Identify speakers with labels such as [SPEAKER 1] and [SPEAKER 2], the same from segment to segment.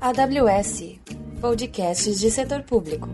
[SPEAKER 1] AWS Podcasts de Setor Público.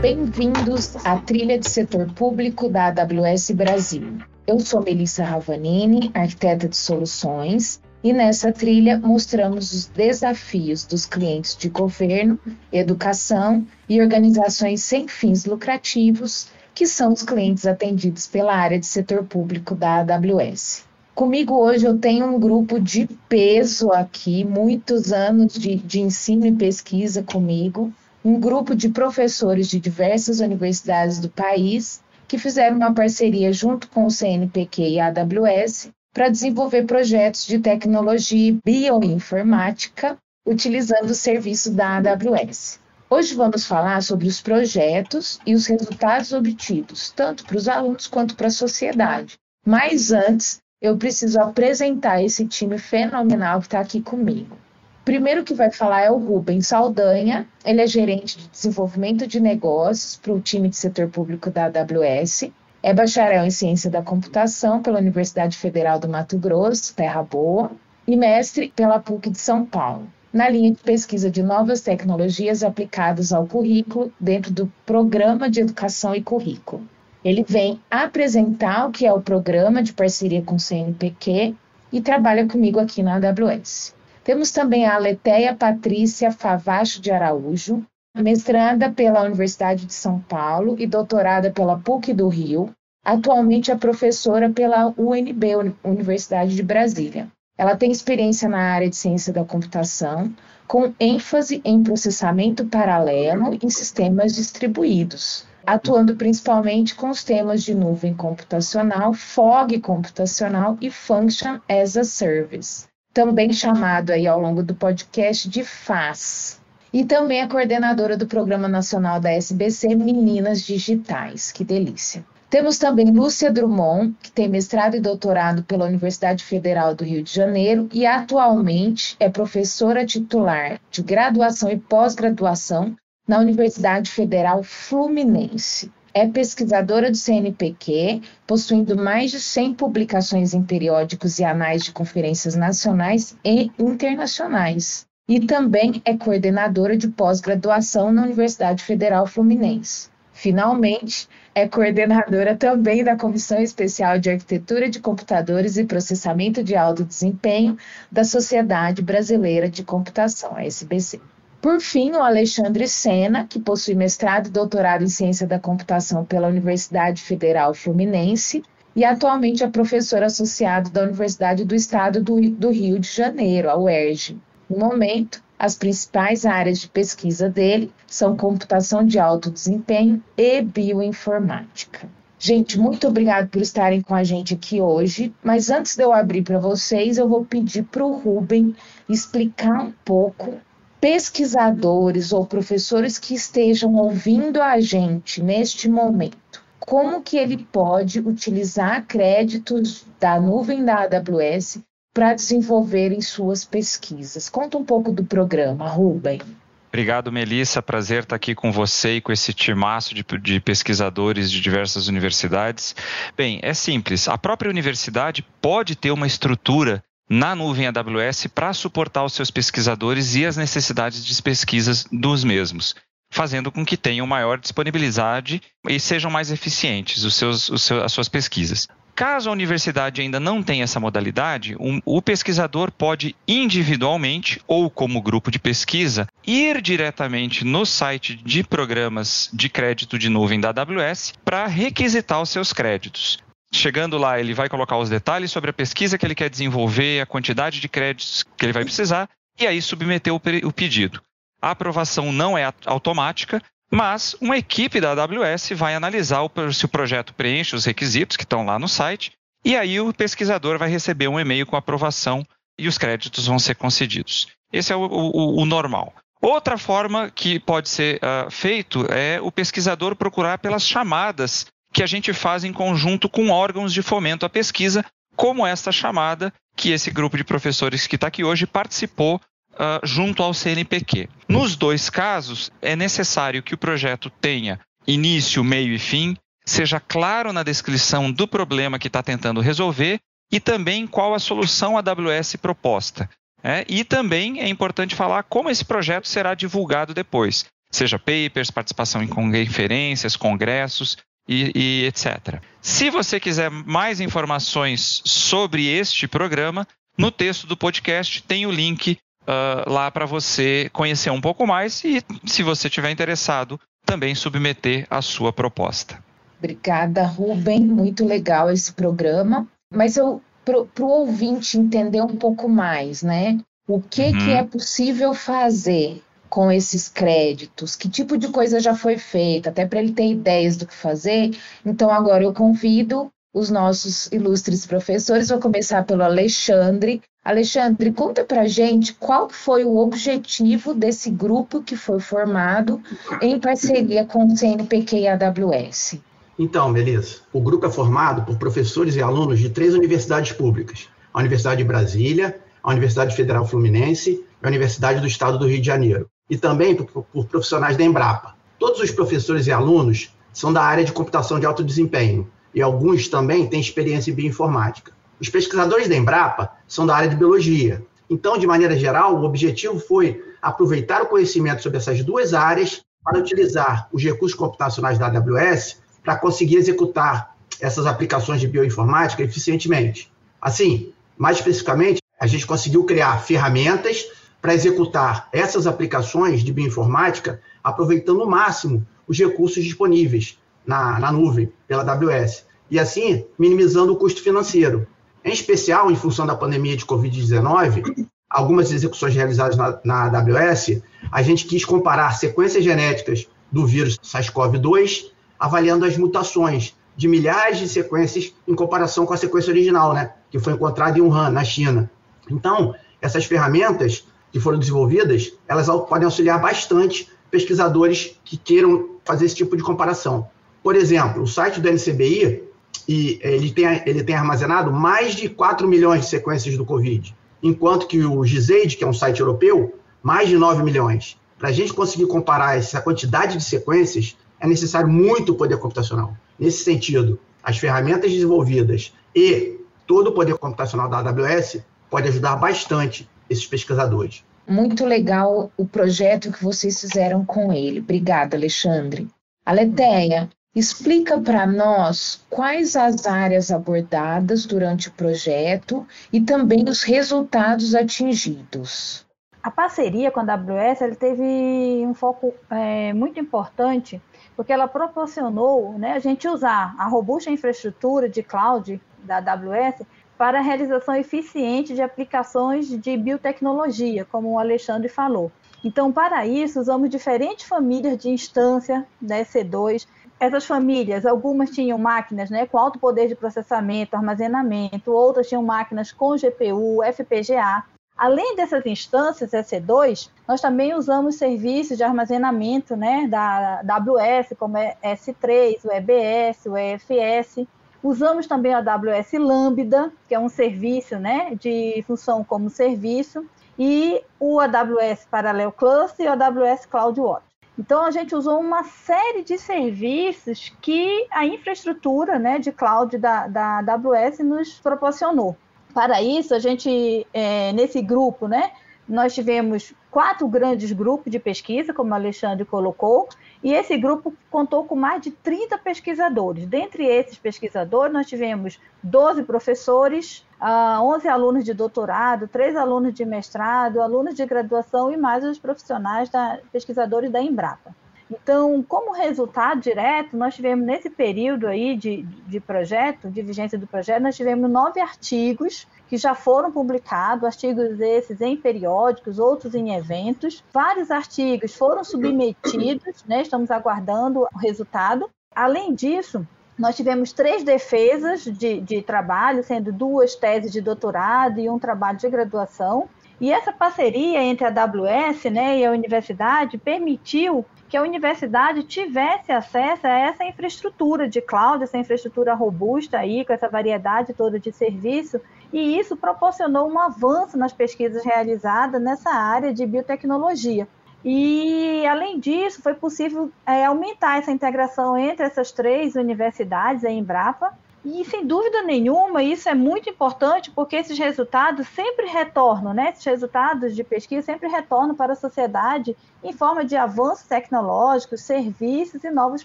[SPEAKER 2] Bem-vindos à trilha de setor público da AWS Brasil. Eu sou Melissa Ravanini, arquiteta de soluções, e nessa trilha mostramos os desafios dos clientes de governo, educação e organizações sem fins lucrativos, que são os clientes atendidos pela área de setor público da AWS. Comigo hoje eu tenho um grupo de peso aqui, muitos anos de, de ensino e pesquisa comigo, um grupo de professores de diversas universidades do país que fizeram uma parceria junto com o CNPq e a AWS para desenvolver projetos de tecnologia e bioinformática utilizando o serviço da AWS. Hoje vamos falar sobre os projetos e os resultados obtidos, tanto para os alunos quanto para a sociedade. Mas antes, eu preciso apresentar esse time fenomenal que está aqui comigo. Primeiro que vai falar é o Rubens Saldanha, ele é gerente de desenvolvimento de negócios para o time de setor público da AWS. É bacharel em ciência da computação pela Universidade Federal do Mato Grosso, Terra Boa, e mestre pela PUC de São Paulo, na linha de pesquisa de novas tecnologias aplicadas ao currículo dentro do Programa de Educação e Currículo. Ele vem apresentar o que é o programa de parceria com o CNPq e trabalha comigo aqui na AWS. Temos também a Letéia Patrícia Favacho de Araújo, mestranda pela Universidade de São Paulo e doutorada pela PUC do Rio. Atualmente é professora pela UNB, Universidade de Brasília. Ela tem experiência na área de ciência da computação, com ênfase em processamento paralelo em sistemas distribuídos, atuando principalmente com os temas de nuvem computacional, fog computacional e function as a service também chamado aí ao longo do podcast de FAS. E também é coordenadora do Programa Nacional da SBC Meninas Digitais. Que delícia! Temos também Lúcia Drummond, que tem mestrado e doutorado pela Universidade Federal do Rio de Janeiro e atualmente é professora titular de graduação e pós-graduação na Universidade Federal Fluminense. É pesquisadora do CNPq, possuindo mais de 100 publicações em periódicos e anais de conferências nacionais e internacionais. E também é coordenadora de pós-graduação na Universidade Federal Fluminense. Finalmente, é coordenadora também da Comissão Especial de Arquitetura de Computadores e Processamento de Alto Desempenho da Sociedade Brasileira de Computação, a SBC. Por fim, o Alexandre Sena, que possui mestrado e doutorado em ciência da computação pela Universidade Federal Fluminense e atualmente é professor associado da Universidade do Estado do, Rio de Janeiro, a UERJ. No momento, as principais áreas de pesquisa dele são computação de alto desempenho e bioinformática. Gente, muito obrigado por estarem com a gente aqui hoje. Mas antes de eu abrir para vocês, eu vou pedir para o Ruben explicar um pouco pesquisadores ou professores que estejam ouvindo a gente neste momento, como que ele pode utilizar créditos da nuvem da AWS para desenvolverem suas pesquisas? Conta um pouco do programa, Ruben.
[SPEAKER 3] Obrigado, Melissa. Prazer estar aqui com você e com esse timaço de, de, pesquisadores de diversas universidades. Bem, é simples. A própria universidade pode ter uma estrutura na nuvem AWS para suportar os seus pesquisadores e as necessidades de pesquisas dos mesmos, fazendo com que tenham maior disponibilidade e sejam mais eficientes os seus, os seus, as suas pesquisas. Caso a universidade ainda não tenha essa modalidade, um, o pesquisador pode individualmente ou como grupo de pesquisa ir diretamente no site de programas de crédito de nuvem da AWS para requisitar os seus créditos. Chegando lá, ele vai colocar os detalhes sobre a pesquisa que ele quer desenvolver, a quantidade de créditos que ele vai precisar, e aí submeter o pedido. A aprovação não é automática, mas uma equipe da AWS vai analisar se o projeto preenche os requisitos que estão lá no site, e aí o pesquisador vai receber um e-mail com aprovação e os créditos vão ser concedidos. Esse é o, o, o normal. Outra forma que pode ser uh, feito é o pesquisador procurar pelas chamadas que a gente faz em conjunto com órgãos de fomento à pesquisa, como esta chamada que esse grupo de professores que está aqui hoje participou uh, junto ao CNPq. Nos dois casos, é necessário que o projeto tenha início, meio e fim, seja claro na descrição do problema que está tentando resolver e também qual a solução AWS proposta. É, e também é importante falar como esse projeto será divulgado depois, seja papers, participação em conferências, congressos e, e etc. Se você quiser mais informações sobre este programa, no texto do podcast tem o link uh, lá para você conhecer um pouco mais e, se você estiver interessado, também submeter a sua proposta.
[SPEAKER 2] Obrigada, Rubem. Muito legal esse programa. Mas eu para o ouvinte entender um pouco mais, né? O que, uhum. que é possível fazer com esses créditos? Que tipo de coisa já foi feita? Até para ele ter ideias do que fazer. Então, agora eu convido os nossos ilustres professores. Vou começar pelo Alexandre. Alexandre, conta para gente qual foi o objetivo desse grupo que foi formado em parceria com o CNPq e a AWS.
[SPEAKER 4] Então, Melissa, o grupo é formado por professores e alunos de três universidades públicas: a Universidade de Brasília, a Universidade Federal Fluminense e a Universidade do Estado do Rio de Janeiro, e também por, por profissionais da Embrapa. Todos os professores e alunos são da área de computação de alto desempenho e alguns também têm experiência em bioinformática. Os pesquisadores da Embrapa são da área de biologia. Então, de maneira geral, o objetivo foi aproveitar o conhecimento sobre essas duas áreas para utilizar os recursos computacionais da AWS para conseguir executar essas aplicações de bioinformática eficientemente. Assim, mais especificamente, a gente conseguiu criar ferramentas para executar essas aplicações de bioinformática, aproveitando ao máximo os recursos disponíveis na, na nuvem pela AWS, e assim minimizando o custo financeiro. Em especial, em função da pandemia de Covid-19, algumas execuções realizadas na, na AWS, a gente quis comparar sequências genéticas do vírus SARS-CoV-2 avaliando as mutações de milhares de sequências em comparação com a sequência original, né, que foi encontrada em Wuhan, na China. Então, essas ferramentas que foram desenvolvidas, elas podem auxiliar bastante pesquisadores que queiram fazer esse tipo de comparação. Por exemplo, o site do NCBI, e ele tem, ele tem armazenado mais de 4 milhões de sequências do Covid, enquanto que o GISAID, que é um site europeu, mais de 9 milhões. Para a gente conseguir comparar essa quantidade de sequências, é necessário muito poder computacional. Nesse sentido, as ferramentas desenvolvidas e todo o poder computacional da AWS pode ajudar bastante esses pesquisadores.
[SPEAKER 2] Muito legal o projeto que vocês fizeram com ele. Obrigada, Alexandre. Aleteia, explica para nós quais as áreas abordadas durante o projeto e também os resultados atingidos.
[SPEAKER 5] A parceria com a AWS teve um foco é, muito importante porque ela proporcionou né, a gente usar a robusta infraestrutura de cloud da AWS para a realização eficiente de aplicações de biotecnologia, como o Alexandre falou. Então, para isso, usamos diferentes famílias de instância da EC2. Essas famílias, algumas tinham máquinas né, com alto poder de processamento, armazenamento, outras tinham máquinas com GPU, FPGA. Além dessas instâncias EC2, nós também usamos serviços de armazenamento né, da AWS, como é S3, o EBS, o EFS. Usamos também a AWS Lambda, que é um serviço né, de função como serviço, e o AWS Parallel Cluster e o AWS CloudWatch. Então, a gente usou uma série de serviços que a infraestrutura né, de cloud da, da AWS nos proporcionou. Para isso, a gente, é, nesse grupo, né, nós tivemos quatro grandes grupos de pesquisa, como o Alexandre colocou, e esse grupo contou com mais de 30 pesquisadores. Dentre esses pesquisadores, nós tivemos 12 professores, 11 alunos de doutorado, 3 alunos de mestrado, alunos de graduação e mais os profissionais da, pesquisadores da Embrapa. Então, como resultado direto, nós tivemos nesse período aí de, de projeto, de vigência do projeto, nós tivemos nove artigos que já foram publicados, artigos esses em periódicos, outros em eventos. Vários artigos foram submetidos, né? Estamos aguardando o resultado. Além disso, nós tivemos três defesas de, de trabalho, sendo duas teses de doutorado e um trabalho de graduação. E essa parceria entre a AWS né, e a universidade permitiu que a universidade tivesse acesso a essa infraestrutura de cloud, essa infraestrutura robusta aí, com essa variedade toda de serviço, e isso proporcionou um avanço nas pesquisas realizadas nessa área de biotecnologia. E, além disso, foi possível é, aumentar essa integração entre essas três universidades, a Embrapa, e, sem dúvida nenhuma, isso é muito importante porque esses resultados sempre retornam, né? Esses resultados de pesquisa sempre retornam para a sociedade em forma de avanços tecnológicos, serviços e novos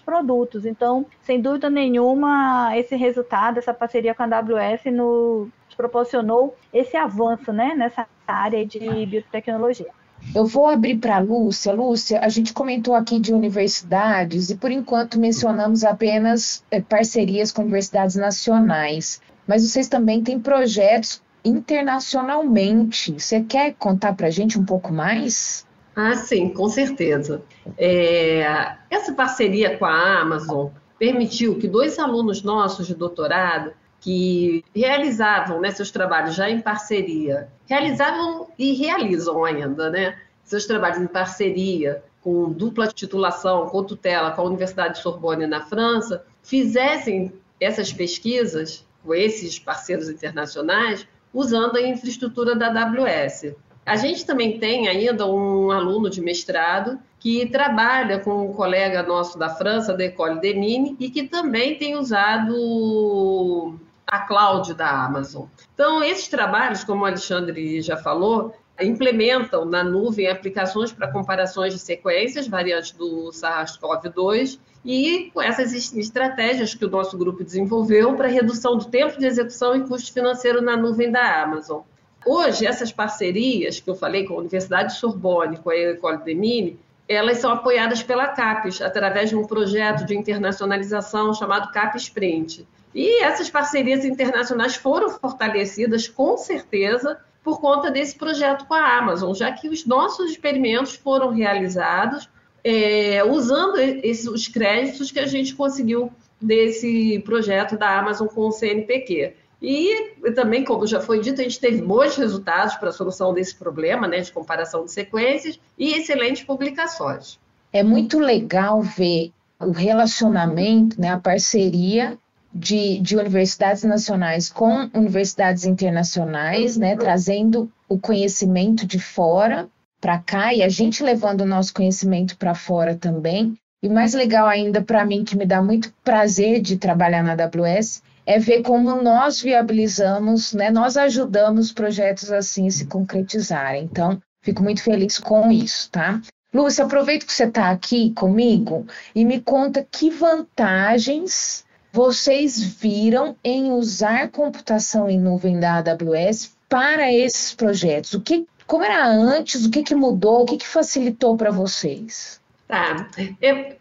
[SPEAKER 5] produtos. Então, sem dúvida nenhuma, esse resultado, essa parceria com a AWS nos proporcionou esse avanço, né? Nessa área de biotecnologia.
[SPEAKER 2] Eu vou abrir para a Lúcia. Lúcia, a gente comentou aqui de universidades e, por enquanto, mencionamos apenas é, parcerias com universidades nacionais. Mas vocês também têm projetos internacionalmente. Você quer contar para a gente um pouco mais?
[SPEAKER 6] Ah, sim, com certeza. É, essa parceria com a Amazon permitiu que dois alunos nossos de doutorado que realizavam né, seus trabalhos já em parceria, realizavam e realizam ainda né, seus trabalhos em parceria com dupla titulação, com tutela com a Universidade de Sorbonne na França, fizessem essas pesquisas com esses parceiros internacionais usando a infraestrutura da AWS. A gente também tem ainda um aluno de mestrado que trabalha com um colega nosso da França, da École e que também tem usado a cloud da Amazon. Então, esses trabalhos, como o Alexandre já falou, implementam na nuvem aplicações para comparações de sequências, variantes do SARS-CoV-2, e com essas estratégias que o nosso grupo desenvolveu para redução do tempo de execução e custo financeiro na nuvem da Amazon. Hoje, essas parcerias que eu falei com a Universidade de Sorbonne, com a École des Mines, elas são apoiadas pela CAPES, através de um projeto de internacionalização chamado CAPES Sprint. E essas parcerias internacionais foram fortalecidas, com certeza, por conta desse projeto com a Amazon, já que os nossos experimentos foram realizados é, usando esses, os créditos que a gente conseguiu desse projeto da Amazon com o CNPq. E também, como já foi dito, a gente teve bons resultados para a solução desse problema, né, de comparação de sequências e excelentes publicações.
[SPEAKER 2] É muito legal ver o relacionamento, né, a parceria de, de universidades nacionais com universidades internacionais, né, trazendo o conhecimento de fora para cá e a gente levando o nosso conhecimento para fora também. E mais legal ainda para mim, que me dá muito prazer de trabalhar na AWS, é ver como nós viabilizamos, né, nós ajudamos projetos assim a se concretizarem. Então, fico muito feliz com isso, tá? Lúcia, aproveito que você está aqui comigo e me conta que vantagens vocês viram em usar computação em nuvem da AWS para esses projetos? O que, como era antes? O que, que mudou? O que, que facilitou para vocês?
[SPEAKER 6] Tá.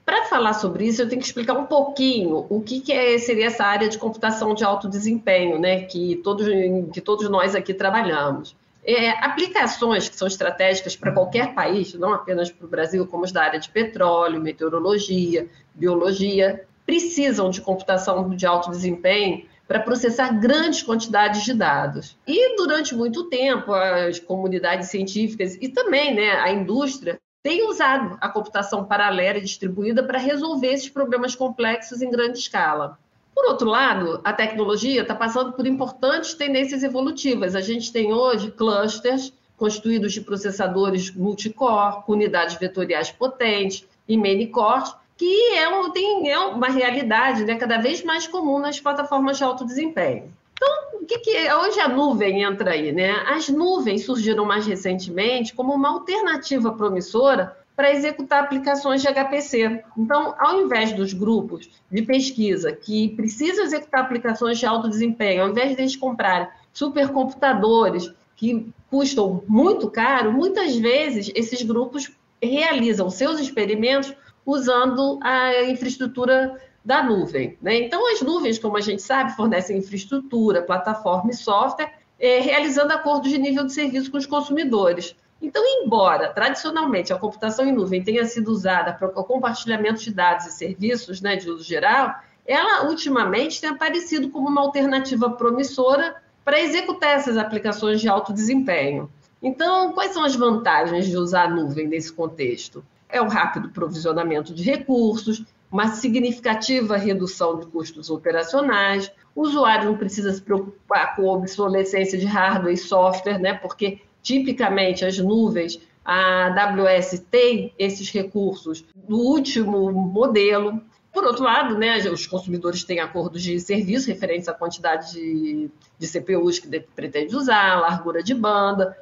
[SPEAKER 6] Para falar sobre isso, eu tenho que explicar um pouquinho o que, que é, seria essa área de computação de alto desempenho, né? Que todos, que todos nós aqui trabalhamos. É, aplicações que são estratégicas para qualquer país, não apenas para o Brasil, como as da área de petróleo, meteorologia, biologia, precisam de computação de alto desempenho para processar grandes quantidades de dados. E durante muito tempo, as comunidades científicas e também né, a indústria têm usado a computação paralela e distribuída para resolver esses problemas complexos em grande escala. Por outro lado, a tecnologia está passando por importantes tendências evolutivas. A gente tem hoje clusters constituídos de processadores multicore, unidades vetoriais potentes e many cores, que é, um, tem, é uma realidade né, cada vez mais comum nas plataformas de alto desempenho. Então, o que, que é? Hoje a nuvem entra aí, né? As nuvens surgiram mais recentemente como uma alternativa promissora para executar aplicações de HPC. Então, ao invés dos grupos de pesquisa que precisam executar aplicações de alto desempenho, ao invés de eles comprarem supercomputadores que custam muito caro, muitas vezes esses grupos realizam seus experimentos usando a infraestrutura da nuvem. Né? Então, as nuvens, como a gente sabe, fornecem infraestrutura, plataforma e software, é, realizando acordos de nível de serviço com os consumidores. Então, embora tradicionalmente a computação em nuvem tenha sido usada para o compartilhamento de dados e serviços né, de uso geral, ela ultimamente tem aparecido como uma alternativa promissora para executar essas aplicações de alto desempenho. Então, quais são as vantagens de usar a nuvem nesse contexto? É o rápido provisionamento de recursos, uma significativa redução de custos operacionais. O usuário não precisa se preocupar com obsolescência de hardware e software, né? porque tipicamente as nuvens A AWS tem esses recursos do último modelo. Por outro lado, né, os consumidores têm acordos de serviço referentes à quantidade de, de CPUs que pretende usar, largura de banda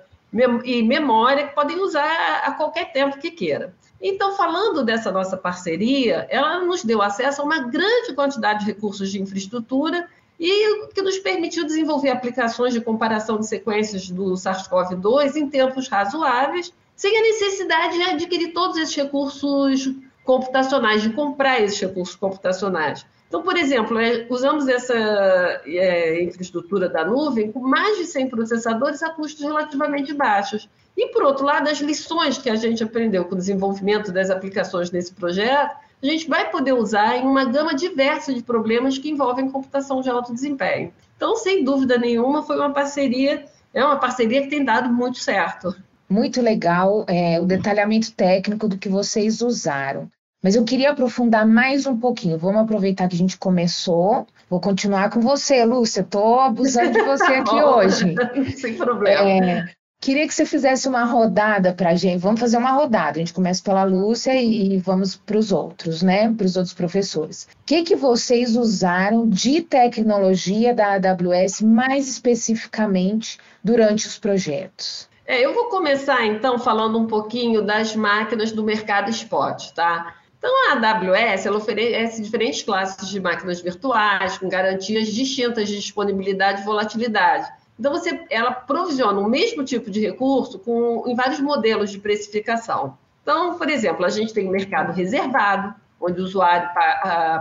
[SPEAKER 6] e memória que podem usar a qualquer tempo que queira. Então, falando dessa nossa parceria, ela nos deu acesso a uma grande quantidade de recursos de infraestrutura e que nos permitiu desenvolver aplicações de comparação de sequências do SARS-CoV-2 em tempos razoáveis, sem a necessidade de adquirir todos esses recursos computacionais, de comprar esses recursos computacionais. Então, por exemplo, é, usamos essa é, infraestrutura da nuvem com mais de 100 processadores a custos relativamente baixos. E, por outro lado, as lições que a gente aprendeu com o desenvolvimento das aplicações nesse projeto, a gente vai poder usar em uma gama diversa de problemas que envolvem computação de alto desempenho. Então, sem dúvida nenhuma, foi uma parceria, é uma parceria que tem dado muito certo.
[SPEAKER 2] Muito legal é, o detalhamento técnico do que vocês usaram. Mas eu queria aprofundar mais um pouquinho. Vamos aproveitar que a gente começou. Vou continuar com você, Lúcia. Estou abusando de você aqui hoje.
[SPEAKER 6] Sem problema. É,
[SPEAKER 2] queria que você fizesse uma rodada para a gente. Vamos fazer uma rodada. A gente começa pela Lúcia e, e vamos para os outros, né? Para os outros professores. O que, que vocês usaram de tecnologia da AWS mais especificamente durante os projetos?
[SPEAKER 6] É, eu vou começar então falando um pouquinho das máquinas do mercado spot, tá? Então, a AWS oferece diferentes classes de máquinas virtuais, com garantias distintas de disponibilidade e volatilidade. Então, você, ela provisiona o mesmo tipo de recurso com, em vários modelos de precificação. Então, por exemplo, a gente tem o mercado reservado, onde o usuário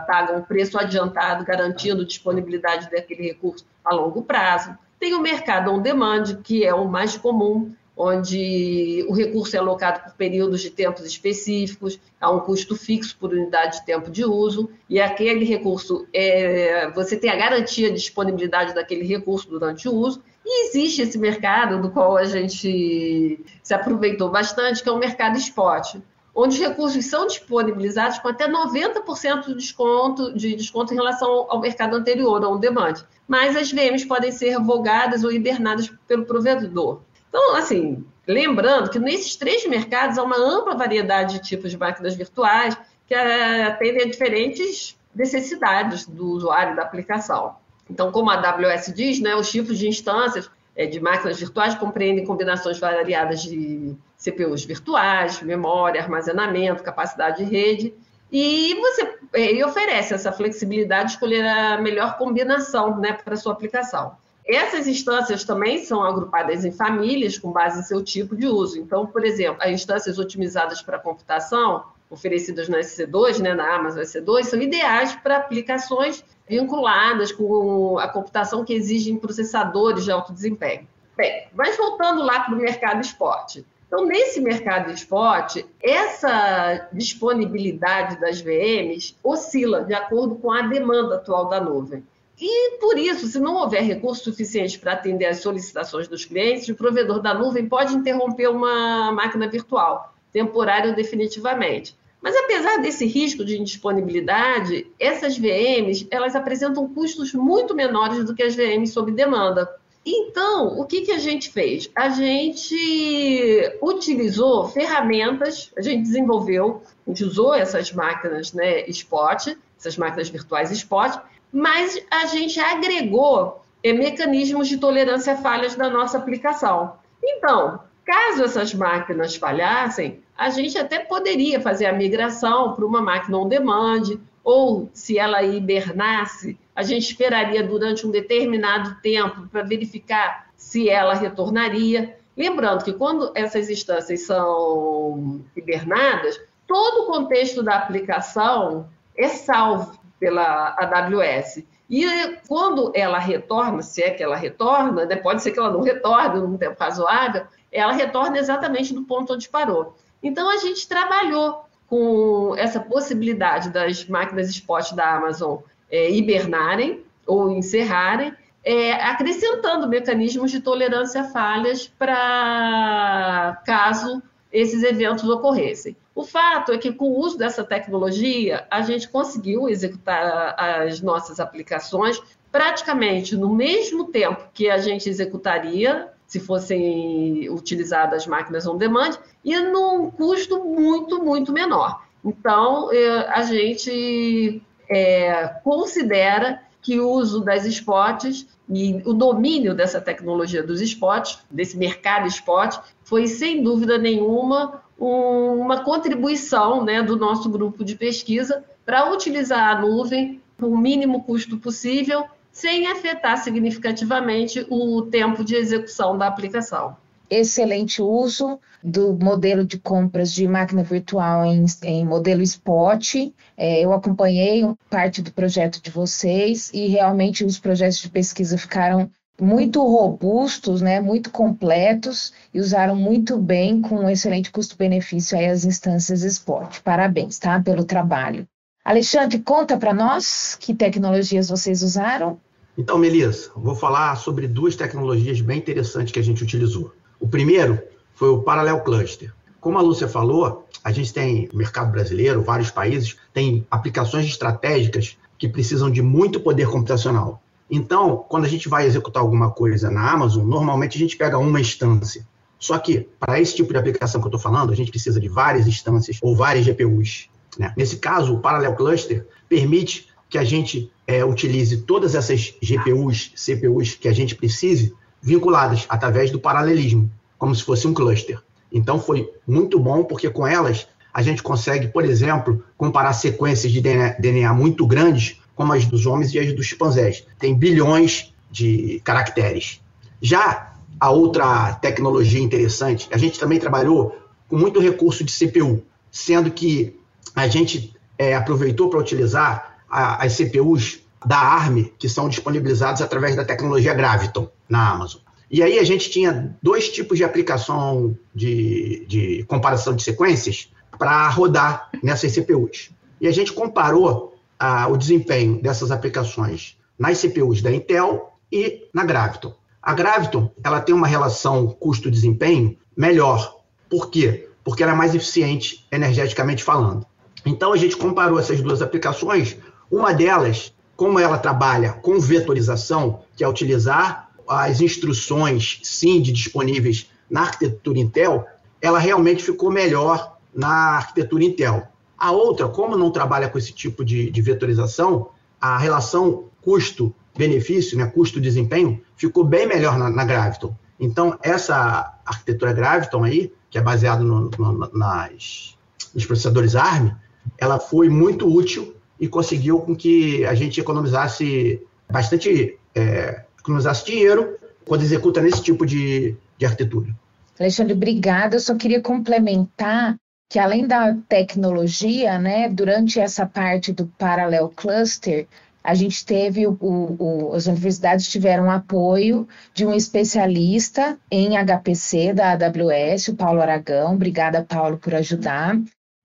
[SPEAKER 6] paga um preço adiantado, garantindo disponibilidade daquele recurso a longo prazo. Tem o mercado on demand, que é o mais comum, onde o recurso é alocado por períodos de tempos específicos, há um custo fixo por unidade de tempo de uso, e aquele recurso, é, você tem a garantia de disponibilidade daquele recurso durante o uso, e existe esse mercado do qual a gente se aproveitou bastante, que é o mercado spot, onde os recursos são disponibilizados com até 90% de desconto, de desconto em relação ao mercado anterior, ao demand. Mas as VMs podem ser revogadas ou hibernadas pelo provedor. Então, assim, lembrando que nesses três mercados há uma ampla variedade de tipos de máquinas virtuais que eh, atendem a diferentes necessidades do usuário da aplicação. Então, como a AWS diz, né, os tipos de instâncias é, de máquinas virtuais compreendem combinações variadas de CPUs virtuais, memória, armazenamento, capacidade de rede, e você ele oferece essa flexibilidade de escolher a melhor combinação né, para a sua aplicação. Essas instâncias também são agrupadas em famílias com base em seu tipo de uso. Então, por exemplo, as instâncias otimizadas para computação, oferecidas na SC2, né, na Amazon SC2, são ideais para aplicações vinculadas com a computação que exigem processadores de alto desempenho. Bem, mas voltando lá para o mercado esporte. Então, nesse mercado esporte, essa disponibilidade das VMs oscila de acordo com a demanda atual da nuvem. E por isso, se não houver recursos suficientes para atender às solicitações dos clientes, o provedor da nuvem pode interromper uma máquina virtual, temporária ou definitivamente. Mas apesar desse risco de indisponibilidade, essas VMs elas apresentam custos muito menores do que as VMs sob demanda. Então, o que, que a gente fez? A gente utilizou ferramentas, a gente desenvolveu, a gente usou essas máquinas né, spot, essas máquinas virtuais spot, mas a gente agregou é, mecanismos de tolerância a falhas da nossa aplicação. Então, caso essas máquinas falhassem, a gente até poderia fazer a migração para uma máquina on demand, ou se ela hibernasse, a gente esperaria durante um determinado tempo para verificar se ela retornaria. Lembrando que quando essas instâncias são hibernadas, todo o contexto da aplicação é salvo pela AWS. E quando ela retorna, se é que ela retorna, né, pode ser que ela não retorne num tempo razoável, ela retorna exatamente no ponto onde parou. Então a gente trabalhou com essa possibilidade das máquinas spot da Amazon é, hibernarem ou encerrarem, é, acrescentando mecanismos de tolerância a falhas para caso esses eventos ocorressem. O fato é que, com o uso dessa tecnologia, a gente conseguiu executar as nossas aplicações praticamente no mesmo tempo que a gente executaria se fossem utilizadas máquinas on demand, e num custo muito, muito menor. Então, é, a gente é, considera que o uso das spots e o domínio dessa tecnologia dos spots, desse mercado spot, foi sem dúvida nenhuma uma contribuição né, do nosso grupo de pesquisa para utilizar a nuvem com o mínimo custo possível, sem afetar significativamente o tempo de execução da aplicação.
[SPEAKER 2] Excelente uso do modelo de compras de máquina virtual em, em modelo spot. É, eu acompanhei parte do projeto de vocês e realmente os projetos de pesquisa ficaram muito robustos, né, muito completos e usaram muito bem com um excelente custo-benefício aí as instâncias Spot. Parabéns, tá, pelo trabalho. Alexandre, conta para nós que tecnologias vocês usaram.
[SPEAKER 4] Então, Melissa, vou falar sobre duas tecnologias bem interessantes que a gente utilizou. O primeiro foi o Parallel Cluster. Como a Lúcia falou, a gente tem no mercado brasileiro, vários países, tem aplicações estratégicas que precisam de muito poder computacional. Então, quando a gente vai executar alguma coisa na Amazon, normalmente a gente pega uma instância. Só que, para esse tipo de aplicação que eu estou falando, a gente precisa de várias instâncias ou várias GPUs. Né? Nesse caso, o Parallel Cluster permite que a gente é, utilize todas essas GPUs, CPUs que a gente precise, vinculadas através do paralelismo, como se fosse um cluster. Então, foi muito bom, porque com elas a gente consegue, por exemplo, comparar sequências de DNA muito grandes como as dos homens e as dos chimpanzés. Tem bilhões de caracteres. Já a outra tecnologia interessante, a gente também trabalhou com muito recurso de CPU, sendo que a gente é, aproveitou para utilizar a, as CPUs da ARM, que são disponibilizadas através da tecnologia Graviton na Amazon. E aí a gente tinha dois tipos de aplicação de, de comparação de sequências para rodar nessas CPUs. E a gente comparou a, o desempenho dessas aplicações nas CPUs da Intel e na Graviton. A Graviton ela tem uma relação custo-desempenho melhor. Por quê? Porque ela é mais eficiente energeticamente falando. Então a gente comparou essas duas aplicações. Uma delas, como ela trabalha com vetorização, que é utilizar as instruções SIND disponíveis na arquitetura Intel, ela realmente ficou melhor na arquitetura Intel. A outra, como não trabalha com esse tipo de, de vetorização, a relação custo-benefício, né, custo-desempenho, ficou bem melhor na, na, Graviton. Então, essa arquitetura Graviton aí, que é baseada no, no, nas, nos processadores ARM, ela foi muito útil e conseguiu com que a gente economizasse bastante, é, economizasse dinheiro quando executa nesse tipo de, de arquitetura.
[SPEAKER 2] Alexandre, obrigada. Eu só queria complementar que além da tecnologia, né, durante essa parte do Parallel Cluster, a gente teve, o, o, as universidades tiveram apoio de um especialista em HPC da AWS, o Paulo Aragão. Obrigada, Paulo, por ajudar.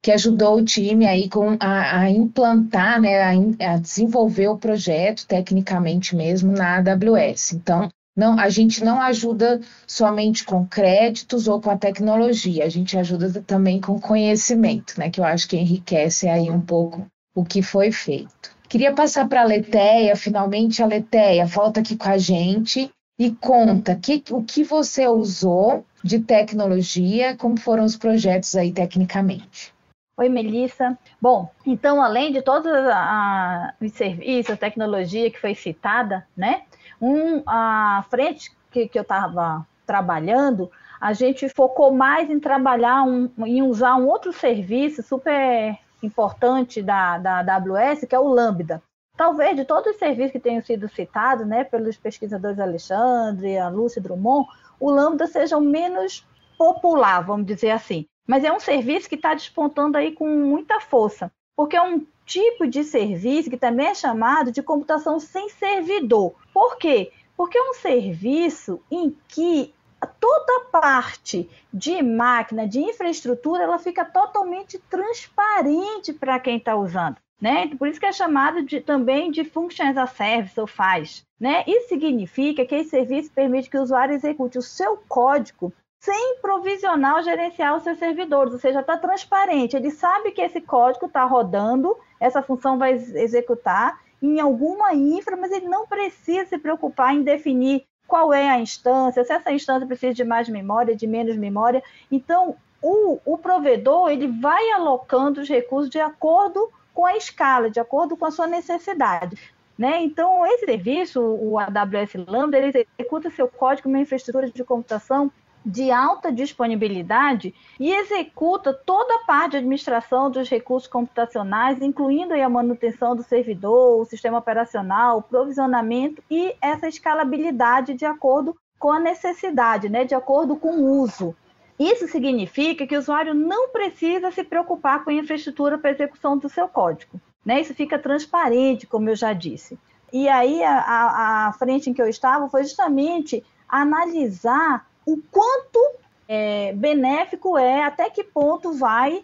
[SPEAKER 2] Que ajudou o time aí com a, a implantar, né, a, a desenvolver o projeto tecnicamente mesmo na AWS. Então, não, a gente não ajuda somente com créditos ou com a tecnologia, a gente ajuda também com conhecimento, né? Que eu acho que enriquece aí um pouco o que foi feito. Queria passar para a Leteia, finalmente a Leteia volta aqui com a gente e conta que, o que você usou de tecnologia, como foram os projetos aí tecnicamente.
[SPEAKER 5] Oi, Melissa. Bom, então, além de todos os serviços, a tecnologia que foi citada, né? Um, a frente que, que eu estava trabalhando, a gente focou mais em trabalhar, um, em usar um outro serviço super importante da, da AWS, que é o Lambda. Talvez de todos os serviços que tenham sido citados né, pelos pesquisadores Alexandre, a Lúcia Drummond, o Lambda seja o menos popular, vamos dizer assim. Mas é um serviço que está despontando aí com muita força, porque é um tipo de serviço que também é chamado de computação sem servidor. Por quê? Porque é um serviço em que toda parte de máquina, de infraestrutura, ela fica totalmente transparente para quem está usando. Né? Por isso que é chamado de, também de Function as a Service, ou faz. Né? Isso significa que esse serviço permite que o usuário execute o seu código sem provisionar ou gerenciar os seus servidores, ou seja, está transparente. Ele sabe que esse código está rodando, essa função vai executar em alguma infra, mas ele não precisa se preocupar em definir qual é a instância, se essa instância precisa de mais memória, de menos memória. Então, o, o provedor ele vai alocando os recursos de acordo com a escala, de acordo com a sua necessidade. Né? Então, esse serviço, o AWS Lambda, ele executa seu código uma infraestrutura de computação de alta disponibilidade e executa toda a parte de administração dos recursos computacionais, incluindo a manutenção do servidor, o sistema operacional, o provisionamento e essa escalabilidade de acordo com a necessidade, né, de acordo com o uso. Isso significa que o usuário não precisa se preocupar com a infraestrutura para execução do seu código. Né? Isso fica transparente, como eu já disse. E aí, a, a, frente em que eu estava foi justamente analisar o quanto é, benéfico é, até que ponto vai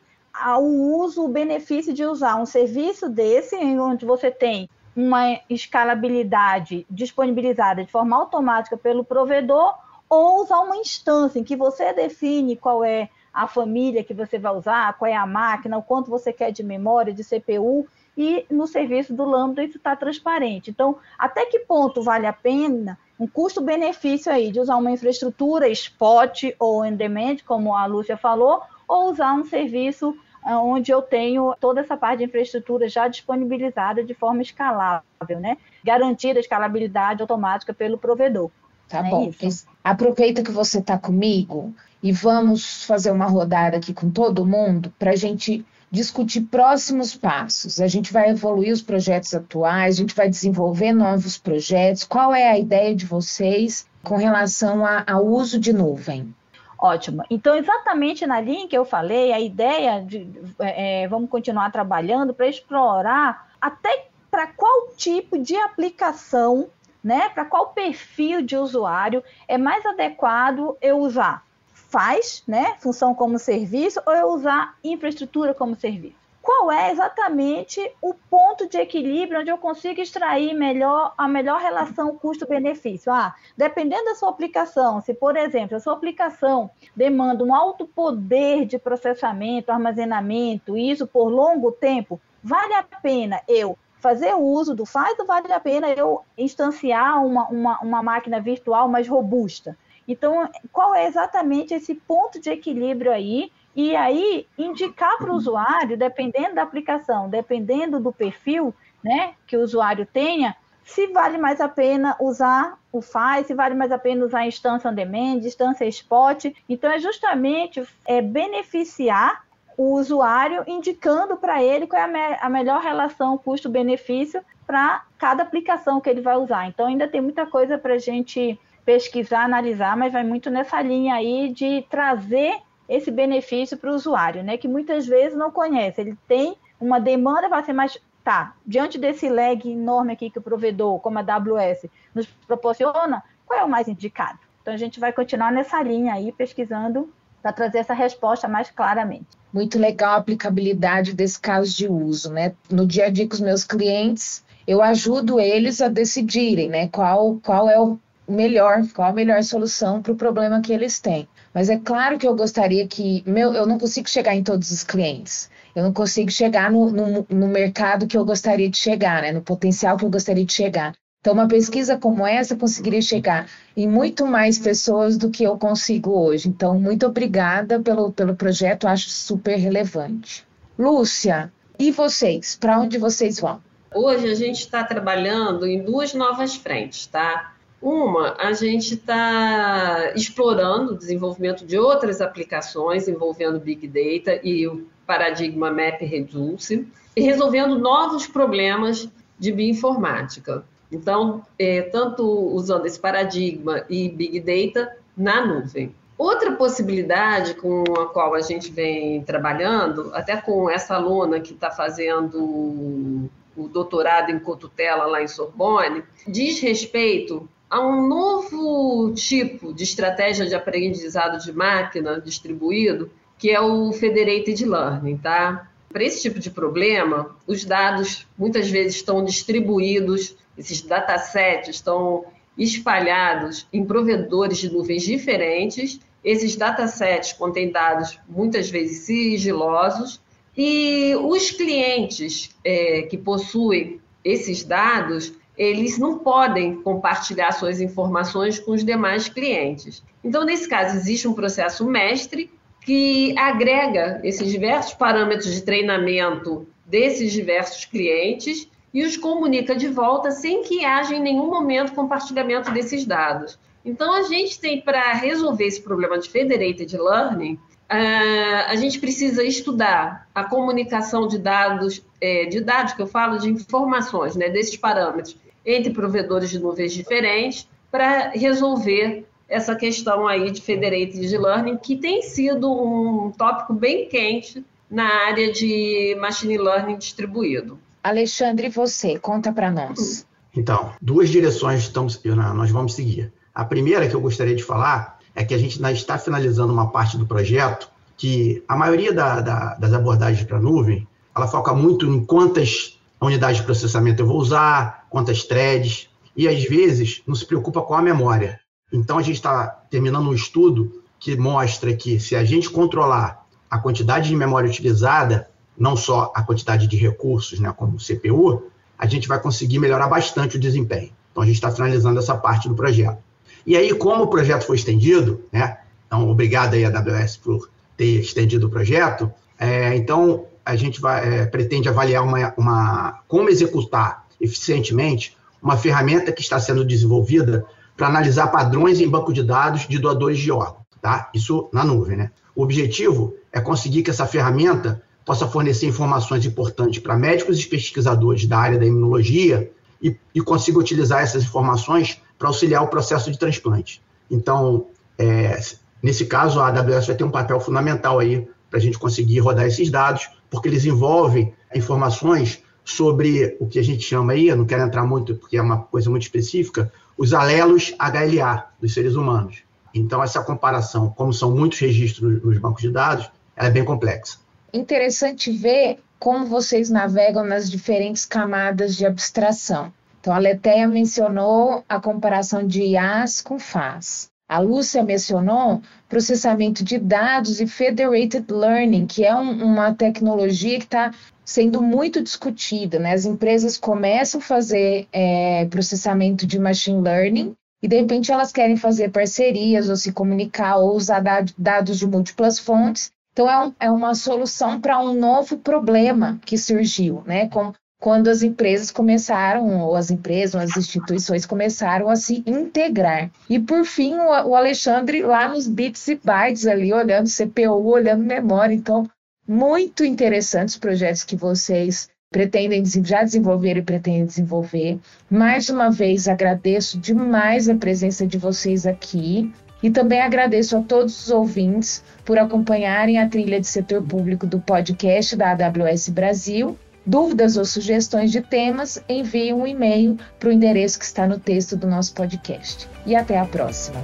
[SPEAKER 5] o uso, o benefício de usar um serviço desse, onde você tem uma escalabilidade disponibilizada de forma automática pelo provedor, ou usar uma instância em que você define qual é a família que você vai usar, qual é a máquina, o quanto você quer de memória, de CPU, e no serviço do Lambda isso está transparente. Então, até que ponto vale a pena um custo-benefício aí de usar uma infraestrutura spot ou on demand, como a Lúcia falou, ou usar um serviço ah, onde eu tenho toda essa parte de infraestrutura já disponibilizada de forma escalável, né? Garantida a escalabilidade automática pelo provedor.
[SPEAKER 2] Tá é bom. Isso? Aproveita que você está comigo e vamos fazer uma rodada aqui com todo mundo para a gente discutir próximos passos. A gente vai evoluir os projetos atuais, a gente vai desenvolver novos projetos. Qual é a ideia de vocês com relação ao uso de nuvem?
[SPEAKER 5] Ótimo. Então, exatamente na linha que eu falei, a ideia de é, é vamos continuar trabalhando para explorar até para qual tipo de aplicação, né? Para qual perfil de usuário é mais adequado eu usar faz, né, função como serviço, ou eu usar infraestrutura como serviço? Qual é exatamente o ponto de equilíbrio onde eu consigo extrair melhor a melhor relação custo-benefício? Ah, dependendo da sua aplicação, se por exemplo a sua aplicação demanda um alto poder de processamento, armazenamento, isso por longo tempo, vale a pena eu fazer o uso do faz ou vale a pena eu instanciar uma, uma, uma máquina virtual mais robusta? Então, qual é exatamente esse ponto de equilíbrio aí? E aí, indicar para o usuário, dependendo da aplicação, dependendo do perfil né, que o usuário tenha, se vale mais a pena usar o FAI, se vale mais a pena usar a instância on demand, instância spot. Então, é justamente é, beneficiar o usuário, indicando para ele qual é a, me a melhor relação custo-benefício para cada aplicação que ele vai usar. Então, ainda tem muita coisa para a gente pesquisar, analisar, mas vai muito nessa linha aí de trazer esse benefício para o usuário, né? Que muitas vezes não conhece. Ele tem uma demanda, vai ser mais. Tá, diante desse lag enorme aqui que o provedor, como a AWS, nos proporciona, qual é o mais indicado? Então a gente vai continuar nessa linha aí, pesquisando para trazer essa resposta mais claramente.
[SPEAKER 2] Muito legal a aplicabilidade desse caso de uso, né? No dia a dia com os meus clientes, eu ajudo eles a decidirem, né? Qual, qual é o melhor, qual a melhor solução para o problema que eles têm. Mas é claro que eu gostaria que. Meu, eu não consigo chegar em todos os clientes. Eu não consigo chegar no, no, no mercado que eu gostaria de chegar, né? no potencial que eu gostaria de chegar. Então, uma pesquisa como essa conseguiria chegar em muito mais pessoas do que eu consigo hoje. Então, muito obrigada pelo, pelo projeto, acho super relevante. Lúcia, e vocês? Para onde vocês vão?
[SPEAKER 6] Hoje a gente está trabalhando em duas novas frentes, tá? Uma, a gente está explorando o desenvolvimento de outras aplicações envolvendo Big Data e o paradigma Map Reduce, e resolvendo novos problemas de bioinformática. Então, é, tanto usando esse paradigma e Big Data na nuvem. Outra possibilidade com a qual a gente vem trabalhando, até com essa aluna que está fazendo o doutorado em cotutela lá em Sorbonne, diz respeito a um novo tipo de estratégia de aprendizado de máquina distribuído, que é o Federated Learning, tá? Para esse tipo de problema, os dados muitas vezes estão distribuídos, esses datasets estão espalhados em provedores de nuvens diferentes. Esses datasets contêm dados muitas vezes sigilosos e os clientes é, que possuem esses dados eles não podem compartilhar suas informações com os demais clientes. Então, nesse caso, existe um processo mestre que agrega esses diversos parâmetros de treinamento desses diversos clientes e os comunica de volta sem que haja em nenhum momento compartilhamento desses dados. Então, a gente tem para resolver esse problema de federated learning, Uh, a gente precisa estudar a comunicação de dados, é, de dados que eu falo, de informações, né, desses parâmetros, entre provedores de nuvens diferentes, para resolver essa questão aí de federated learning, que tem sido um tópico bem quente na área de machine learning distribuído.
[SPEAKER 2] Alexandre, você, conta para nós.
[SPEAKER 4] Então, duas direções estamos, nós vamos seguir. A primeira que eu gostaria de falar é que a gente ainda está finalizando uma parte do projeto que a maioria da, da, das abordagens para a nuvem, ela foca muito em quantas unidades de processamento eu vou usar, quantas threads, e às vezes não se preocupa com a memória. Então a gente está terminando um estudo que mostra que se a gente controlar a quantidade de memória utilizada, não só a quantidade de recursos, né, como CPU, a gente vai conseguir melhorar bastante o desempenho. Então a gente está finalizando essa parte do projeto. E aí, como o projeto foi estendido, né? Então, obrigado aí a AWS por ter estendido o projeto. É, então, a gente vai, é, pretende avaliar uma, uma, como executar eficientemente uma ferramenta que está sendo desenvolvida para analisar padrões em banco de dados de doadores de órgãos, tá? Isso na nuvem, né? O objetivo é conseguir que essa ferramenta possa fornecer informações importantes para médicos e pesquisadores da área da imunologia e, e consiga utilizar essas informações para auxiliar o processo de transplante. Então, é, nesse caso, a AWS vai ter um papel fundamental aí para a gente conseguir rodar esses dados, porque eles envolvem informações sobre o que a gente chama aí, eu não quero entrar muito porque é uma coisa muito específica, os alelos HLA dos seres humanos. Então, essa comparação, como são muitos registros nos bancos de dados, ela é bem complexa.
[SPEAKER 2] Interessante ver como vocês navegam nas diferentes camadas de abstração. Então, a Letéia mencionou a comparação de IAS com FAS. A Lúcia mencionou processamento de dados e federated learning, que é um, uma tecnologia que está sendo muito discutida. Né? As empresas começam a fazer é, processamento de machine learning e, de repente, elas querem fazer parcerias ou se comunicar ou usar dados de múltiplas fontes. Então, é, um, é uma solução para um novo problema que surgiu, né? Com quando as empresas começaram, ou as empresas, ou as instituições começaram a se integrar. E por fim, o, Alexandre lá nos bits e bytes ali, olhando CPU, olhando memória. Então, muito interessantes os projetos que vocês pretendem já desenvolver e pretendem desenvolver. Mais uma vez, agradeço demais a presença de vocês aqui. E também agradeço a todos os ouvintes por acompanharem a trilha de setor público do podcast da AWS Brasil Dúvidas ou sugestões de temas, envie um e-mail para o endereço que está no texto do nosso podcast. E até a próxima.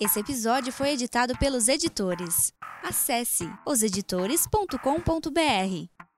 [SPEAKER 7] Esse episódio foi editado pelos editores. Acesse oseditores.com.br.